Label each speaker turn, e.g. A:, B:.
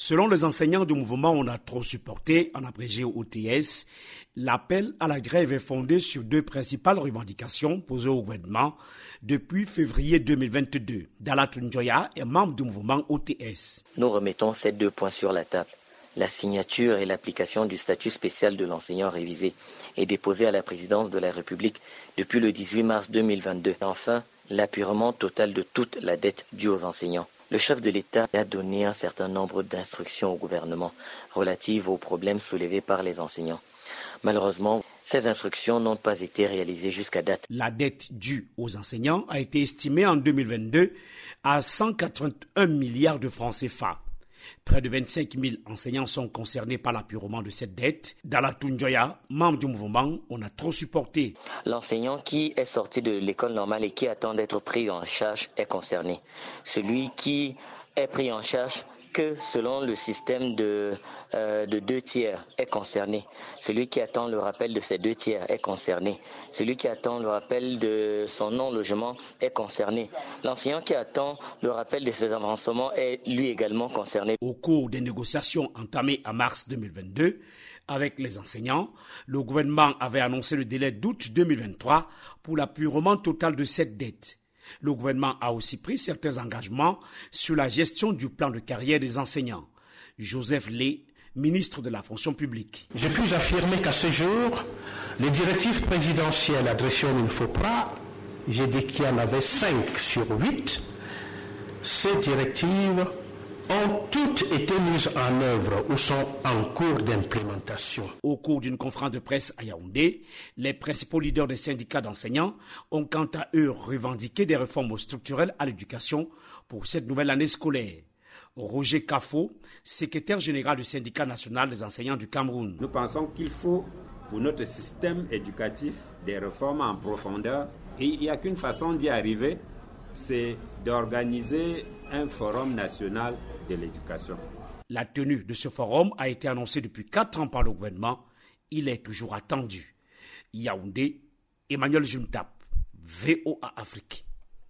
A: Selon les enseignants du mouvement On a trop supporté, en abrégé OTS, l'appel à la grève est fondé sur deux principales revendications posées au gouvernement depuis février 2022. Dalat Njoya est membre du mouvement OTS.
B: Nous remettons ces deux points sur la table. La signature et l'application du statut spécial de l'enseignant révisé est déposée à la présidence de la République depuis le 18 mars 2022. Enfin, l'appurement total de toute la dette due aux enseignants. Le chef de l'État a donné un certain nombre d'instructions au gouvernement relatives aux problèmes soulevés par les enseignants. Malheureusement, ces instructions n'ont pas été réalisées jusqu'à date.
A: La dette due aux enseignants a été estimée en 2022 à 181 milliards de francs CFA. Près de 25 000 enseignants sont concernés par l'appurement de cette dette. Dans la Tunjoya, membre du mouvement, on a trop supporté.
B: L'enseignant qui est sorti de l'école normale et qui attend d'être pris en charge est concerné. Celui qui est pris en charge que selon le système de, euh, de deux tiers est concerné. Celui qui attend le rappel de ces deux tiers est concerné. Celui qui attend le rappel de son non-logement est concerné. L'enseignant qui attend le rappel de ses avancements est lui également concerné.
A: Au cours des négociations entamées en mars 2022 avec les enseignants, le gouvernement avait annoncé le délai d'août 2023 pour l'appurement total de cette dette. Le gouvernement a aussi pris certains engagements sur la gestion du plan de carrière des enseignants. Joseph Lé, ministre de la fonction publique.
C: Je puis affirmer qu'à ce jour, les directives présidentielles adressées au MINFOPRA, j'ai dit qu'il y en avait 5 sur 8, ces directives ont toutes été mises en œuvre ou sont en cours d'implémentation.
A: Au cours d'une conférence de presse à Yaoundé, les principaux leaders des syndicats d'enseignants ont quant à eux revendiqué des réformes structurelles à l'éducation pour cette nouvelle année scolaire. Roger Kafo, secrétaire général du syndicat national des enseignants du Cameroun.
D: Nous pensons qu'il faut pour notre système éducatif des réformes en profondeur et il n'y a qu'une façon d'y arriver, c'est d'organiser un forum national de l'éducation.
A: La tenue de ce forum a été annoncée depuis quatre ans par le gouvernement. Il est toujours attendu. Yaoundé, Emmanuel Juntap, VOA Afrique.